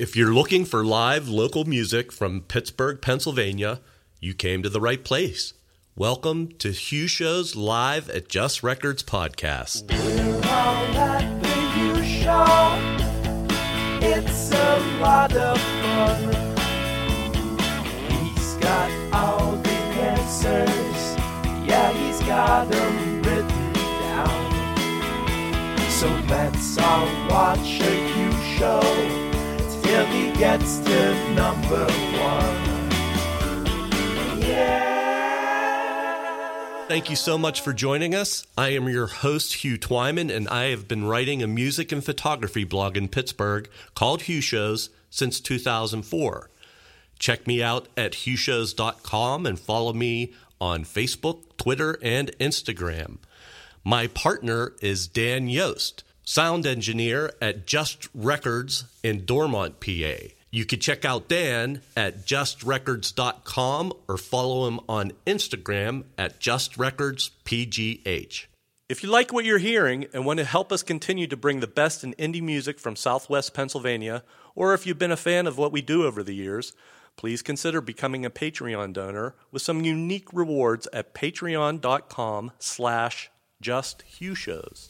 If you're looking for live local music from Pittsburgh, Pennsylvania, you came to the right place. Welcome to Hugh Show's Live at Just Records podcast. We're all at the Hugh Show. It's a lot of fun. He's got all the answers. Yeah, he's got them written down. So let's all watch a Hugh Show gets to number one. Yeah. Thank you so much for joining us. I am your host, Hugh Twyman, and I have been writing a music and photography blog in Pittsburgh called Hugh Shows since 2004. Check me out at hughshows.com and follow me on Facebook, Twitter, and Instagram. My partner is Dan Yost, sound engineer at Just Records in Dormont, PA. You can check out Dan at justrecords.com or follow him on Instagram at justrecordspgh. If you like what you're hearing and want to help us continue to bring the best in indie music from Southwest Pennsylvania, or if you've been a fan of what we do over the years, please consider becoming a Patreon donor with some unique rewards at patreon.com slash justhughshows.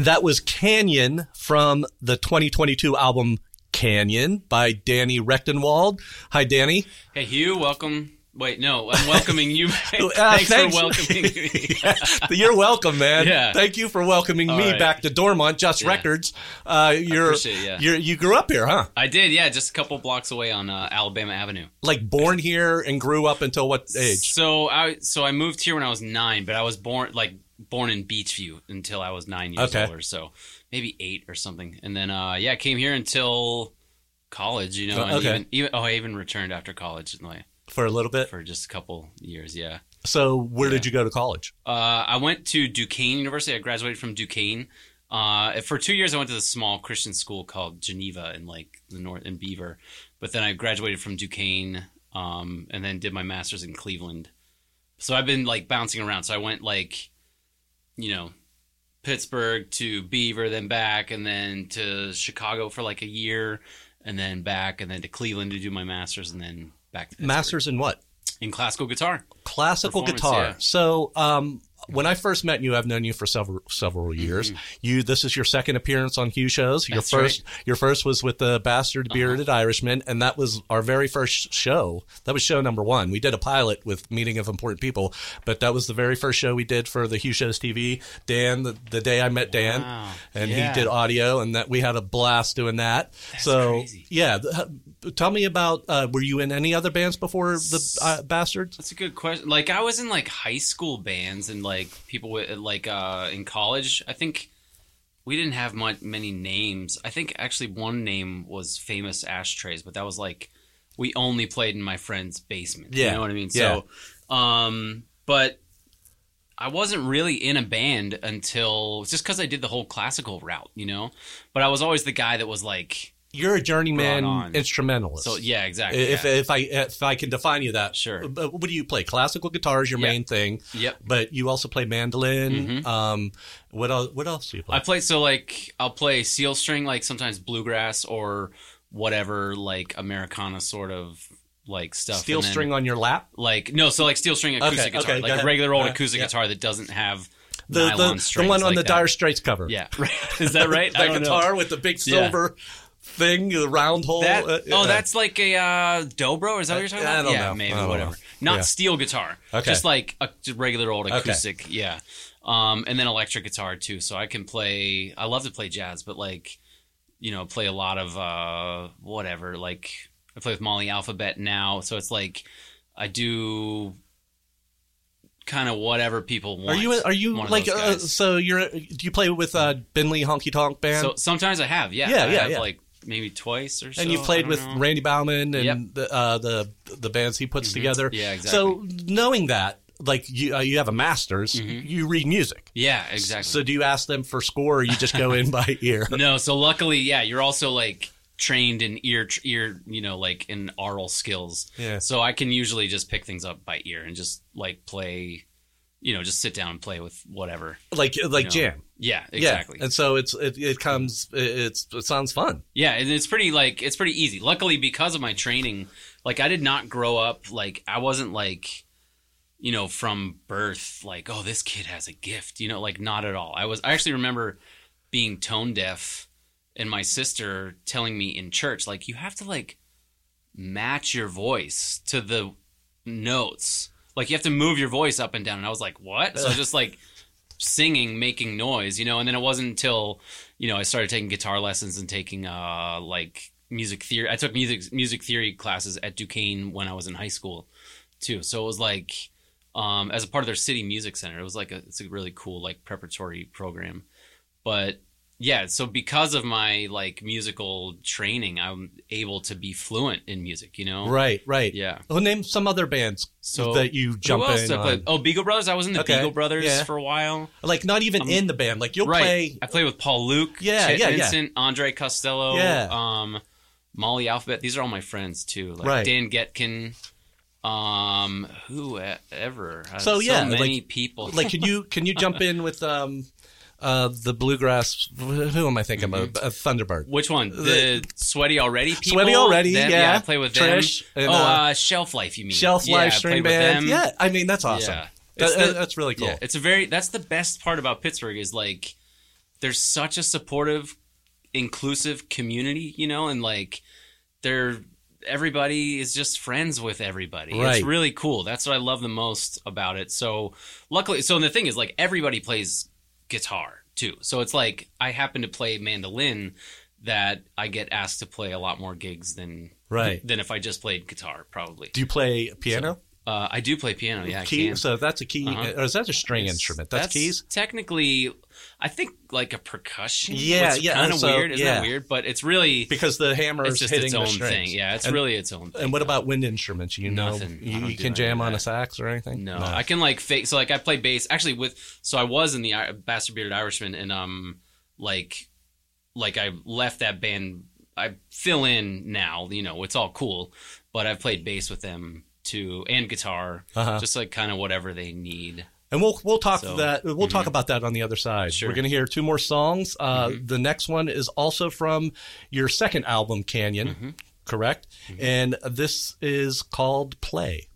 And that was Canyon from the 2022 album Canyon by Danny Rectenwald. Hi, Danny. Hey, Hugh, welcome Wait, no, I'm welcoming you. Uh, thanks, thanks. for welcoming me. You're welcome, man. Yeah. Thank you for welcoming All me right. back to Dormont Just Yeah. Records. Uh, you're, appreciate it, yeah. you're you grew up here, huh? I did, yeah, just a couple blocks away on uh, Alabama Avenue. Like born here and grew up until what age? So I so I moved here when I was nine, but I was born like born in Beechview until I was nine years Okay. old or so, maybe eight or something, and then uh, yeah, came here until college. You know, and okay. even, even oh, I even returned after college like, For a little bit. for just a couple years. Yeah, So where did you go to college? uh, I went to Duquesne University. I graduated from Duquesne. Uh, for two years, I went to this small Christian school called Geneva in like the north in Beaver, but then I graduated from Duquesne, um, and then did my master's in Cleveland. So I've been like bouncing around. So I went like, you know, Pittsburgh to Beaver, then back, and then to Chicago for like a year, and then back, and then to Cleveland to do my master's, and then back to Pittsburgh. Masters in what? in classical guitar. Classical guitar. yeah. So um, when I first met you, I've known you for several several years. You this is your second appearance on Hugh shows. Your Mm-hmm. That's first your first was with the Bastard Uh-huh. Bearded Irishman, and that was our very first show. That was show number one. We did a pilot with Meeting of Important People, but that was the very first show we did for the Hugh Shows TV. Dan, the, the day I met Dan, Wow. and Yeah. he did audio, and that we had a blast doing that. so crazy. yeah, th- tell me about. Uh, were you in any other bands before the uh, Bastards? That's a good question. Like I was in like high school bands and like people with like uh in college. I think we didn't have much many names. I think actually one name was famous ashtrays, but that was like we only played in my friend's basement. Yeah. You know what I mean? Yeah. So um but I wasn't really in a band until just because I did the whole classical route, you know. But I was always the guy that was like, You're a journeyman instrumentalist. so yeah, exactly. If, yeah. if I if I can define you that Sure. But what do you play? Classical guitar is your Yeah. main thing, yep. but you also play mandolin. Mhm. Um, what else? What else do you play? I play so like I'll play steel string like sometimes bluegrass or whatever like Americana sort of like stuff. Steel then, string on your lap. like no, so like steel string acoustic Okay, guitar, okay, like a regular old Uh, acoustic yeah. guitar that doesn't have The the, the one on like the that. Dire Straits cover. Yeah, right. is that right? That don't know. guitar with the big Yeah. Thing, the round hole. That, uh, oh, that's like a uh, dobro. Is that what you're talking I about? don't yeah, know. maybe I whatever. know. Not Yeah. steel guitar. Okay. Just like a just regular old Okay. acoustic. Yeah. Um, and then electric guitar too. So I can play. I love to play jazz, but like, you know, play a lot of uh, whatever. Like I play with Molly Alphabet now, so it's like I do kind of whatever people want. Are you are you like uh, so? You're do you play with uh, Bentley Honky Tonk Band? So sometimes I have. Yeah. Yeah, I yeah, have, yeah. Like maybe twice or so. and you I played with know. Randy Bauman and Yep. the, uh, the the bands he puts together. Yeah, exactly. So knowing that, like you uh, you have a master's, Mhm. you read music. Yeah, exactly. So do you ask them for score, or you just go in by ear? no, so luckily, yeah, you're also like trained in ear, ear, you know, like in oral skills. Yeah. So I can usually just pick things up by ear and just like play, you know, just sit down and play with whatever. Like like you know. jam. Yeah, exactly. Yeah. And so it's it, it comes it, it's it sounds fun. Yeah, and it's pretty like it's pretty easy. Luckily, because of my training, like I did not grow up like I wasn't like, you know, from birth like oh this kid has a gift, you know, like not at all. I was I actually remember being tone deaf, and my sister telling me in church like you have to like match your voice to the notes, like you have to move your voice up and down. And I was like what? So just like singing, making noise, you know. And then it wasn't until you know I started taking guitar lessons and taking uh like music theory. I took music music theory classes at Duquesne when I was in high school too. So it was like um as a part of their city music center. It was like a it's a really cool like preparatory program. But yeah, so because of my like musical training, I'm able to be fluent in music, you know? Right, right. Yeah. Well, name some other bands So that you jump Who else in I play? Oh, Beagle Brothers. I was in the Okay, Beagle Brothers yeah. for a while. Like not even Um, in the band. Like you'll right. play. I played with Paul Luke, Yeah, Chet yeah, yeah. Andre Costello, Yeah. um, Molly Alphabet. These are all my friends too. Like Right. Dan Getkin, um, whoever. Uh, So, yeah, many like- people. Like can you can you jump in with um uh the bluegrass? Who am I thinking of? Uh, Thunderbird. which one? The, the- Sweaty Already people. Sweaty Already, Them? yeah. I play with Trish them. and, oh, uh, uh, Shelf Life. You mean Shelf yeah, Life I string band. them. Yeah, I mean that's awesome. Yeah. That- the- that's really cool. Yeah, it's a very that's the best part about Pittsburgh is like there's such a supportive, inclusive community, you know, and like they're everybody is just friends with everybody. Right. It's really cool. That's what I love the most about it. So luckily, so the thing is, like everybody plays guitar too. So it's like I happen to play mandolin that I get asked to play a lot more gigs than Right. than if I just played guitar. Probably. Do you play piano? Uh, I do play piano. Yeah, Key, so that's a key, Uh-huh. or is that a string It's- instrument? That's, keys. Technically, I think like a percussion. Yeah, yeah, Kind of so, weird. Isn't yeah. that weird? But it's really Because the hammer is just hitting its own thing. Yeah, it's and, really its own thing. And what about wind instruments? You know, Nothing. I you, you can jam on a sax or anything. No, I can like fake. So like I play bass actually with. So I was in the I- Bastard Bearded Irishman, and um, like, like I left that band. I fill in now. You know, it's all cool, but I've played bass with them and guitar, Uh-huh. just like kind of whatever they need. And we'll we'll talk So, that we'll talk about that on the other side. Sure. We're going to hear two more songs. Uh, The next one is also from your second album, Canyon, correct? And this is called Play.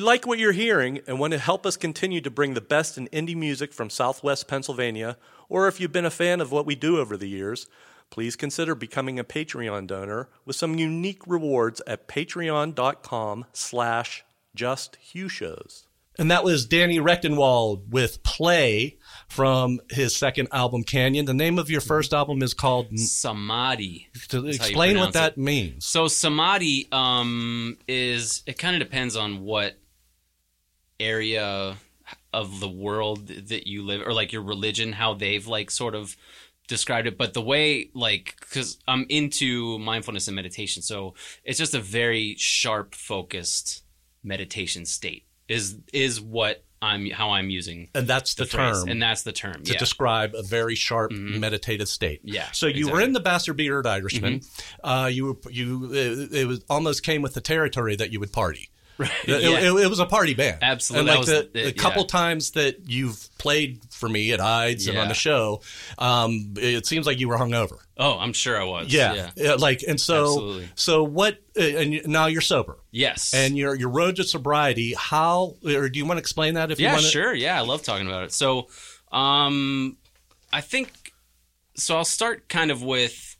You like what you're hearing and want to help us continue to bring the best in indie music from Southwest Pennsylvania, or if you've been a fan of what we do over the years, please consider becoming a Patreon donor with some unique rewards at patreon.com slash justhughshows. And that was Danny Rectenwald with Play from his second album, Canyon. The name of your first album is called... Samadhi. To explain what that it. means. So samadhi um, is it kind of depends on what area of the world that you live or like your religion how they've like sort of described it, but the way like because I'm into mindfulness and meditation, so it's just a very sharp, focused meditation state. Is is what I'm how I'm using and that's the, the phrase, term and that's the term. to yeah. describe a very sharp meditative state. Yeah, So you were in the Bastard Beard Irishman. Uh, you were, you it, it was almost came with the territory that you would party. Right. It, yeah. it- it was a party band. Absolutely. And like the, the couple yeah. times that you've played for me at Ides and on the show, um, it seems like you were hungover. oh, I'm sure I was. Yeah. yeah. Yeah, Like and so Absolutely. so what? Uh, and now you're sober. Yes. And your your road to sobriety. How or do you want to explain that? If you yeah, want to? sure. Yeah, I love talking about it. So, um, I think so. I'll start kind of with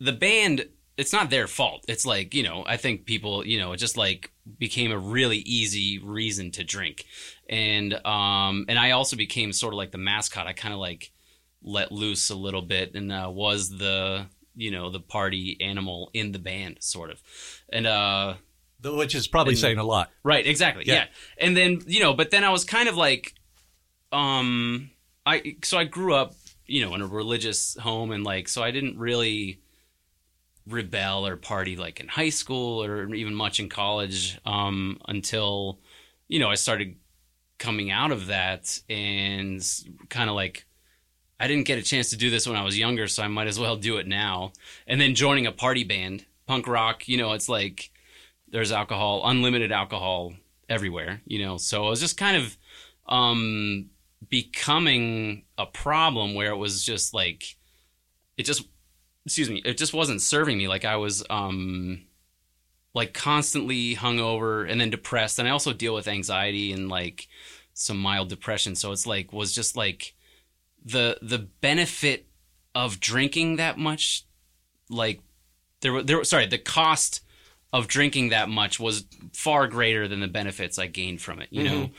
the band. It's not their fault. It's like you know, I think people, you know, it just like became a really easy reason to drink, and um, and I also became sort of like the mascot. I kind of like let loose a little bit and uh, was the you know the party animal in the band, sort of, and uh. Which is probably And- saying a lot. Right, exactly. Yeah. Yeah. And then, you know, but then I was kind of like um I so I grew up, you know, in a religious home and like so I didn't really rebel or party like in high school or even much in college um until you know, I started coming out of that and kind of like I didn't get a chance to do this when I was younger, so I might as well do it now. And then joining a party band, punk rock, you know, it's like there's alcohol, unlimited alcohol everywhere, you know. So it was just kind of um, becoming a problem where it was just like it just excuse me, it just wasn't serving me. Like I was um, like constantly hungover and then depressed, and I also deal with anxiety and like some mild depression. So it's like was just like the the benefit of drinking that much, like there were there sorry the cost of drinking that much was far greater than the benefits I gained from it. You know,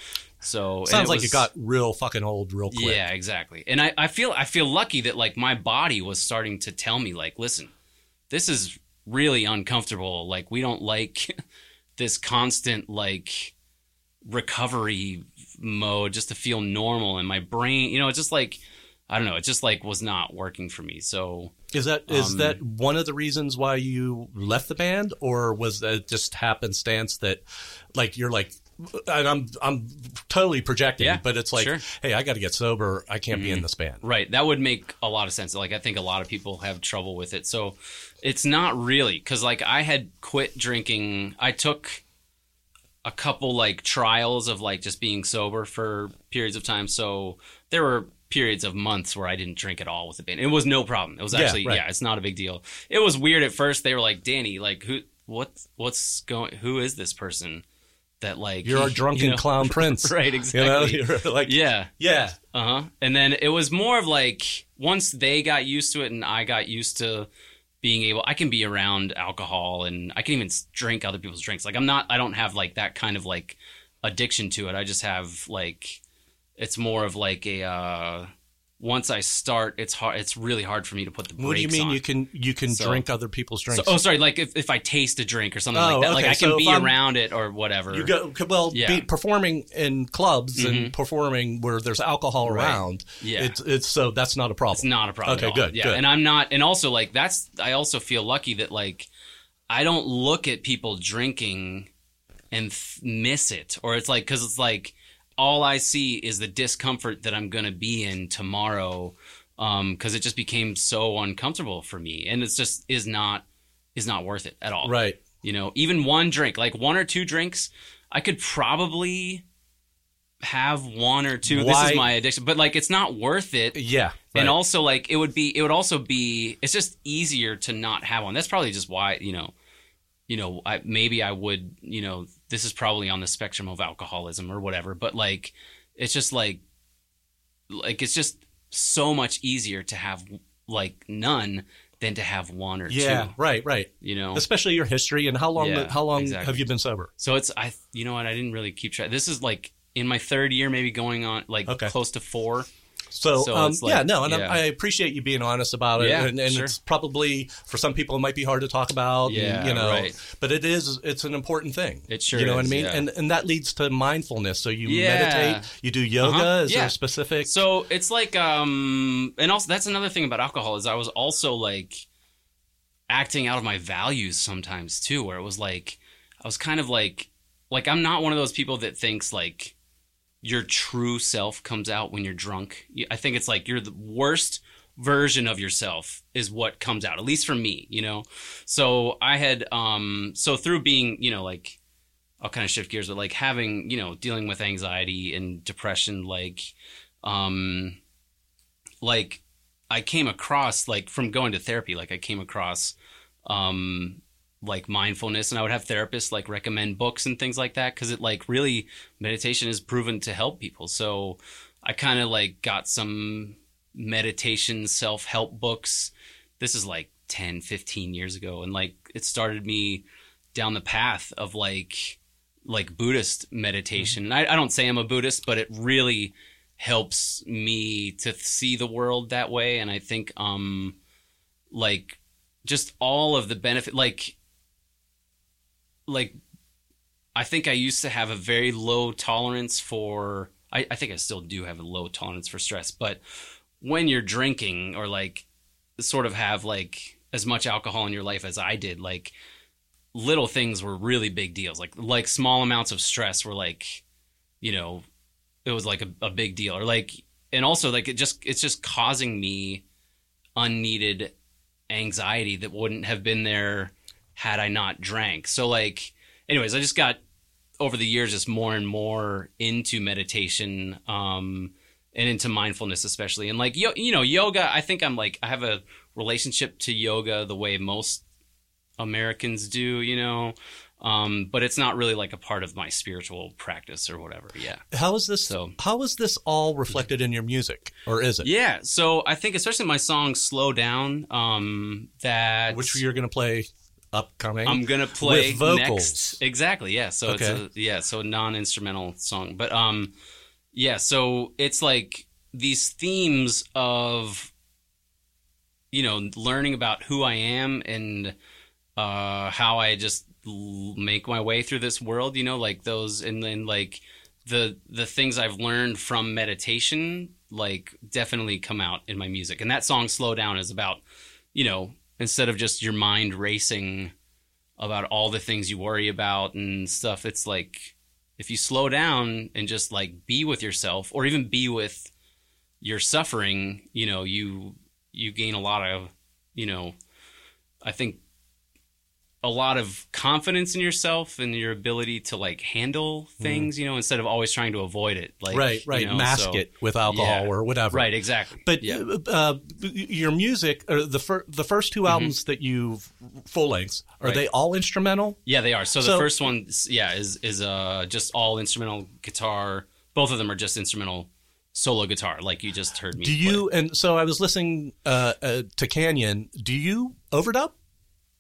so Sounds it like was- you got real fucking old real quick. yeah, exactly. And I, I feel I feel lucky that like my body was starting to tell me like, listen, this is really uncomfortable. Like we don't like this constant like recovery mode just to feel normal and my brain, you know, it's just like I don't know, it just like was not working for me. So Is that is Um, that one of the reasons why you left the band, or was that just happenstance that, like, you're like, and I'm I'm totally projecting, Yeah, but it's like, sure. Mm-hmm. hey, I got to get sober. I can't be in this band. Right. That would make a lot of sense. Like I think a lot of people have trouble with it. So it's not really cuz like I had quit drinking. I took a couple like trials of like just being sober for periods of time. So there were periods of months where I didn't drink at all with the band. It was no problem. It was Yeah, actually right. yeah, it's not a big deal. It was weird at first. They were like, "Danny, like who what what's going who is this person?" That like You're a you drunken know- clown prince, right? Exactly. you're like, yeah, yeah, uh huh. And then it was more of like once they got used to it and I got used to being able, I can be around alcohol and I can even drink other people's drinks. Like I'm not, I don't have like that kind of like addiction to it. I just have like, it's more of like a, uh, once I start, it's hard. It's really hard for me to put the brakes What do you mean on. you can you can So- drink other people's So, drinks? oh, sorry. Like if, if I taste a drink or something Oh, like that, like. I can So be around it or whatever. you go well. Yeah. Be, performing in clubs and Mhm. performing where there's alcohol Right. around. Yeah. it's it's so that's not a problem. It's not a problem. Okay, good, Yeah, good. and I'm not, and also like that's. I also feel lucky that like I don't look at people drinking and th- miss it, or it's like because it's like all I see is the discomfort that I'm gonna be in tomorrow, um, because it just became so uncomfortable for me, and it's just is not is not worth it at all. right. You know, even one drink, like one or two drinks, I could probably have one or two. This is my addiction, but like it's not worth it Yeah, and also like it would be it would also be it's just easier to not have one that's probably just why you know you know I, maybe i would you know this is probably on the spectrum of alcoholism or whatever but like it's just like like it's just so much easier to have like none than to have one or yeah, two right, right. you know Especially your history and how long Yeah, how long exactly. have you been sober? so it's i you know what i didn't really keep track this is like in my third year maybe going on like Okay. close to four So, So um, like- yeah, no, and yeah. I, I appreciate you being honest about it. Yeah, and and sure. it's probably for some people it might be hard to talk about. and, Yeah, you know, right. but it is. It's an important thing. It sure You know what I mean? yeah. And and that leads to mindfulness. So you meditate. You do yoga. Uh-huh, Is there a specific? So it's like, um, and also that's another thing about alcohol is I was also like acting out of my values sometimes too, where it was like I was kind of like, like I'm not one of those people that thinks like your true self comes out when you're drunk. I think it's like you're the worst version of yourself is what comes out, at least for me, you know. So I had, um, so through being, you know, like I'll kind of shift gears, but like having, you know, dealing with anxiety and depression, like, um, like I came across, like from going to therapy, like I came across, um, like mindfulness and I would have therapists like recommend books and things like that. Cause it like really meditation is proven to help people. So I kind of like got some meditation self-help books. This is like 10, 15 years ago. And like, it started me down the path of like, like Buddhist meditation. And I, I don't say I'm a Buddhist, but it really helps me to see the world that way. And I think, um, like just all of the benefit, like, like I think I used to have a very low tolerance for. I, I think I still do have a low tolerance for stress, but when you're drinking or like sort of have like as much alcohol in your life as I did, like little things were really big deals. Like like small amounts of stress were like, you know, it was like a, a big deal. Or like, and also like it just it's just causing me unneeded anxiety that wouldn't have been there had I not drank. So like, anyways, I just got over the years just more and more into meditation um and into mindfulness especially and like yo- you know yoga i think i'm like i have a relationship to yoga the way most americans do you know um but it's not really like a part of my spiritual practice or whatever yeah how is this? So- how is this all reflected in your music, or is it? yeah so i think especially my song slow down um that Which you're going to play upcoming? I'm gonna play With vocals. next. Exactly. Yeah. So Okay. it's a, yeah. So a non-instrumental song, but um, yeah. So it's like these themes of you know learning about who I am and uh how I just l- make my way through this world. You know, like those and then like the the things I've learned from meditation like definitely come out in my music. And that song "Slow Down" is about you know instead of just your mind racing about all the things you worry about and stuff it's like if you slow down and just like be with yourself or even be with your suffering you know you you gain a lot of you know i think a lot of confidence in yourself and your ability to like handle things you know instead of always trying to avoid it like right, right. you know, Mask so- it with alcohol Yeah. or whatever. right exactly But yeah Mm-hmm. uh, your music, or the fir- the first 2 albums that you've full lengths, are Right. they all instrumental? Yeah, they are. So, So- the first one, yeah, is is uh just all instrumental guitar. Both of them are just instrumental solo guitar, like you just heard me. Do you? And so I was listening uh, uh, to Canyon. Do you overdub?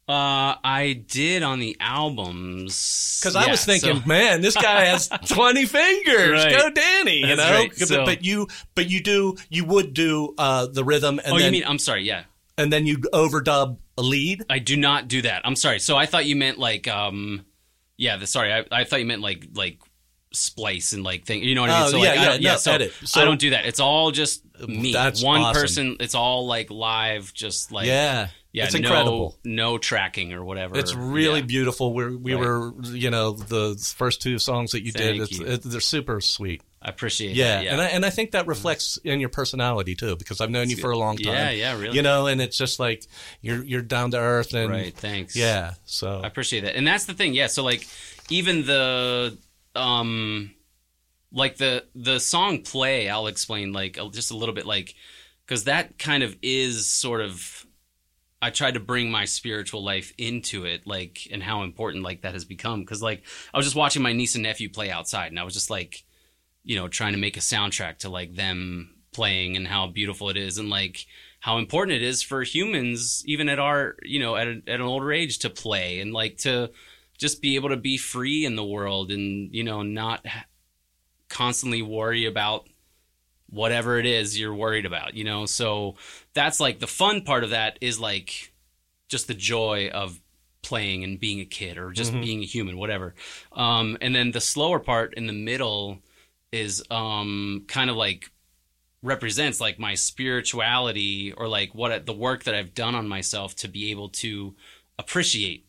Uh, I did on the albums Because I was thinking, so- man, this guy has twenty fingers. Right. Go, Danny. You That's know. right. But- So- but you, but you do, you would do uh, the rhythm, and oh, then you mean? I'm sorry. Yeah, and then you overdub a lead. I do not do that. I'm sorry. So I thought you meant like, um, yeah. The, sorry, I, I thought you meant like like splice and like thing. You know what I mean? Oh, so yeah, like, I yeah, don't- no, so edit. So- I don't do that. It's all just me. That's one awesome. person. It's all like live, just like yeah, yeah, it's incredible. No, tracking or whatever. It's really Yeah. beautiful. We're, we Right. were, you know, the first two songs that you did. Thank It's, you. it, they're super sweet. I appreciate Yeah, that. Yeah. and I, and I think that reflects in your personality too, because I've known you for a long time. Yeah, yeah, really. You know, and it's just like you're you're down to earth and right. Thanks. yeah. So I appreciate that. And that's the thing. Yeah. So like, even the um, like the the song play, I'll explain like just a little bit, like because that kind of is sort of. I tried to bring my spiritual life into it, like, and how important like that has become. Because like, I was just watching my niece and nephew play outside, and I was just like, you know, trying to make a soundtrack to like them playing and how beautiful it is, and like how important it is for humans, even at our, you know, at, a, at an older age, to play and like to just be able to be free in the world and you know not constantly worry about whatever it is you're worried about, you know? So that's like the fun part of that is like just the joy of playing and being a kid or just being a human, whatever. Um, and then the slower part in the middle is um, kind of like represents like my spirituality or like what the work that I've done on myself to be able to appreciate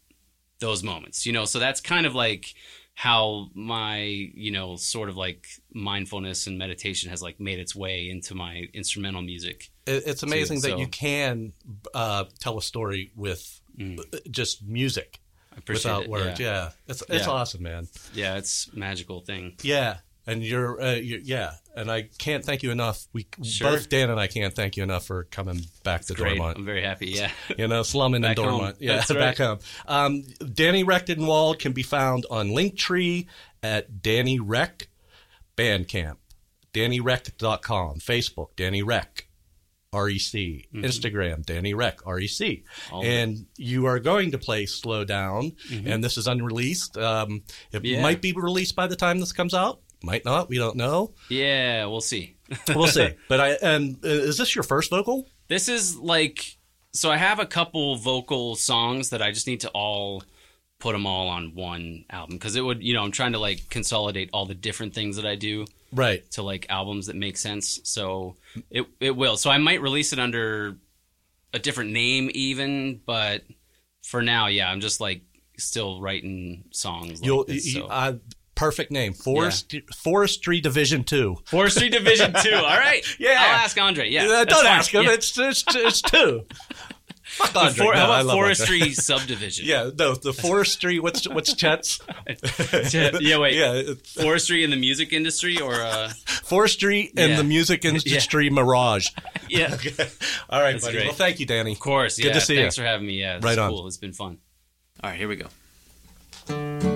those moments, you know? So that's kind of like how my, you know, sort of like mindfulness and meditation has like made its way into my instrumental music. It's amazing that so- you can uh, tell a story with Mm. uh, just music I appreciate without it. words. Yeah. Yeah, it's it's Yeah. awesome, man. yeah, it's a magical thing. Yeah, and you're, uh, you yeah, and I can't thank you enough. We Sure. both Dan and I can't thank you enough for coming back to Great. Dormont. I'm very happy. Yeah. you know, slumming in Back home. Dormont. Yeah, That's back right. home. Um, Danny Rectenwald can be found on Linktree at Danny Rec Bandcamp, DannyRec.com, Facebook, Danny Rec. REC, Instagram, Danny Rec, REC. Mm-hmm. All and you are going to play Slow Down, and this is unreleased. Um, it Yeah. might be released by the time this comes out, might not, we don't know. Yeah, we'll see. We'll see. but I, and uh, is this your first vocal? This is like so I have a couple vocal songs that I just need to all put them all on one album because it would, you know, I'm trying to like consolidate all the different things that I do Right. to like albums that make sense. So it it will. So I might release it under a different name even, but for now, yeah, I'm just like still writing songs. Like You'll, this, you, so. Perfect name. Forest, Forestry Division 2. Forestry Division Two. All right. Yeah. I'll ask Andre. Yeah. Uh, don't ask him. Yeah. It's, it's, it's two. Fuck Andre. for- No, how I about love Andre. forestry subdivision? Yeah, no, the forestry. What's what's Chet's? yeah, wait. Yeah, Forestry in the music industry, or uh, forestry and Yeah. the music industry mirage. yeah, All right, That's buddy. great. Well, thank you, Danny. of course. Good Yeah, to see thanks you. Thanks for having me. Yeah, Right on. cool. It's been fun. All right, here we go.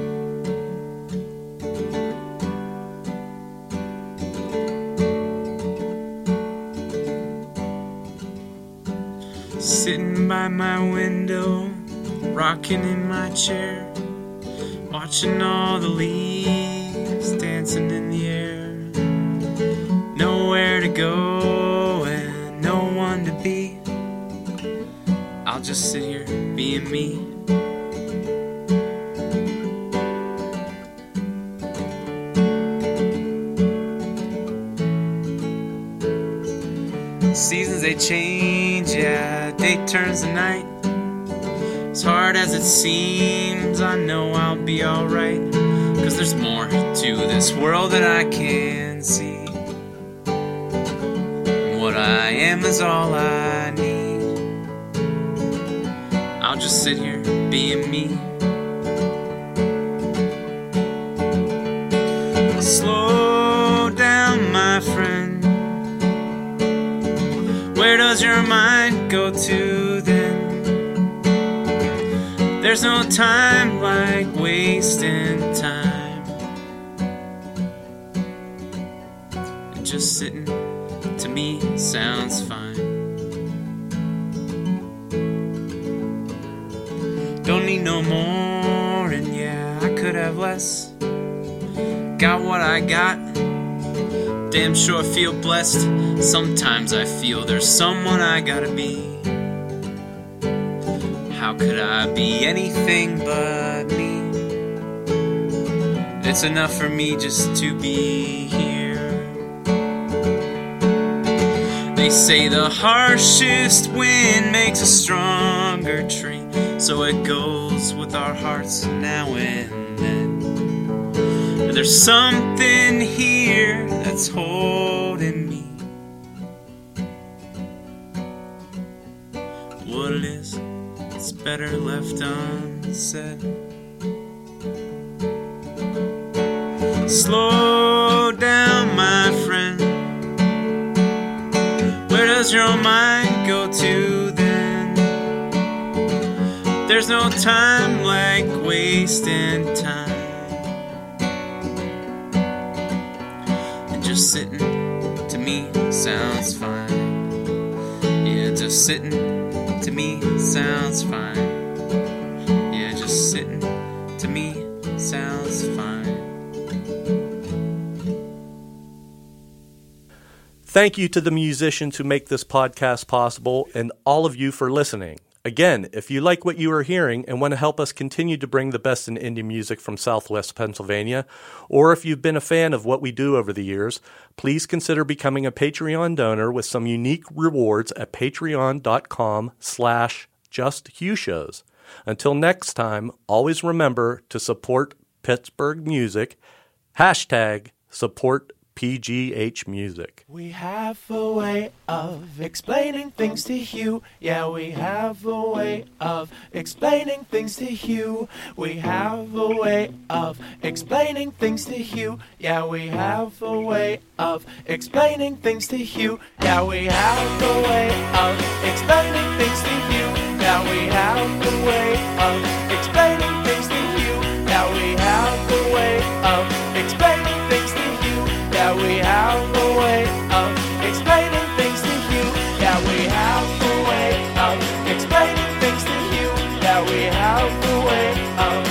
Rocking in my chair, watching all the leaves dancing in the air. Nowhere to go and no one to be. I'll just sit here being me. Seasons they change, yeah, day turns to night. As hard as it seems, I know I'll be alright. Cause there's more to this world that I can see. What I am is all I need. I'll just sit here being me. Slow down, my friend. Where does your mind go to? There's no time like wasting time. And just sitting to me sounds fine. Don't need no more, and yeah, I could have less. Got what I got. Damn sure I feel blessed. Sometimes I feel there's someone I gotta be. Could I be anything but me? It's enough for me just to be here. They say the harshest wind makes a stronger tree. So it goes with our hearts now and then. But there's something here that's holding me. Better left unsaid. Slow down, my friend. Where does your mind go to then? There's no time like wasting time. And just sitting to me sounds fine. Yeah, just sitting to me sounds fine. Sounds fine. Thank you to the musicians who make this podcast possible and all of you for listening. Again, if you like what you are hearing and want to help us continue to bring the best in indie music from Southwest Pennsylvania, or if you've been a fan of what we do over the years, please consider becoming a Patreon donor with some unique rewards at patreon.com slash justhughshows. Until next time, always remember to support Pittsburgh music. Hashtag support PGH Music. We have a way of explaining things to you. Yeah, we have a way of explaining things to you. We have a way of explaining things to you. Yeah, we have a way of explaining things to you. Yeah, we have a way of explaining things to we have the way out.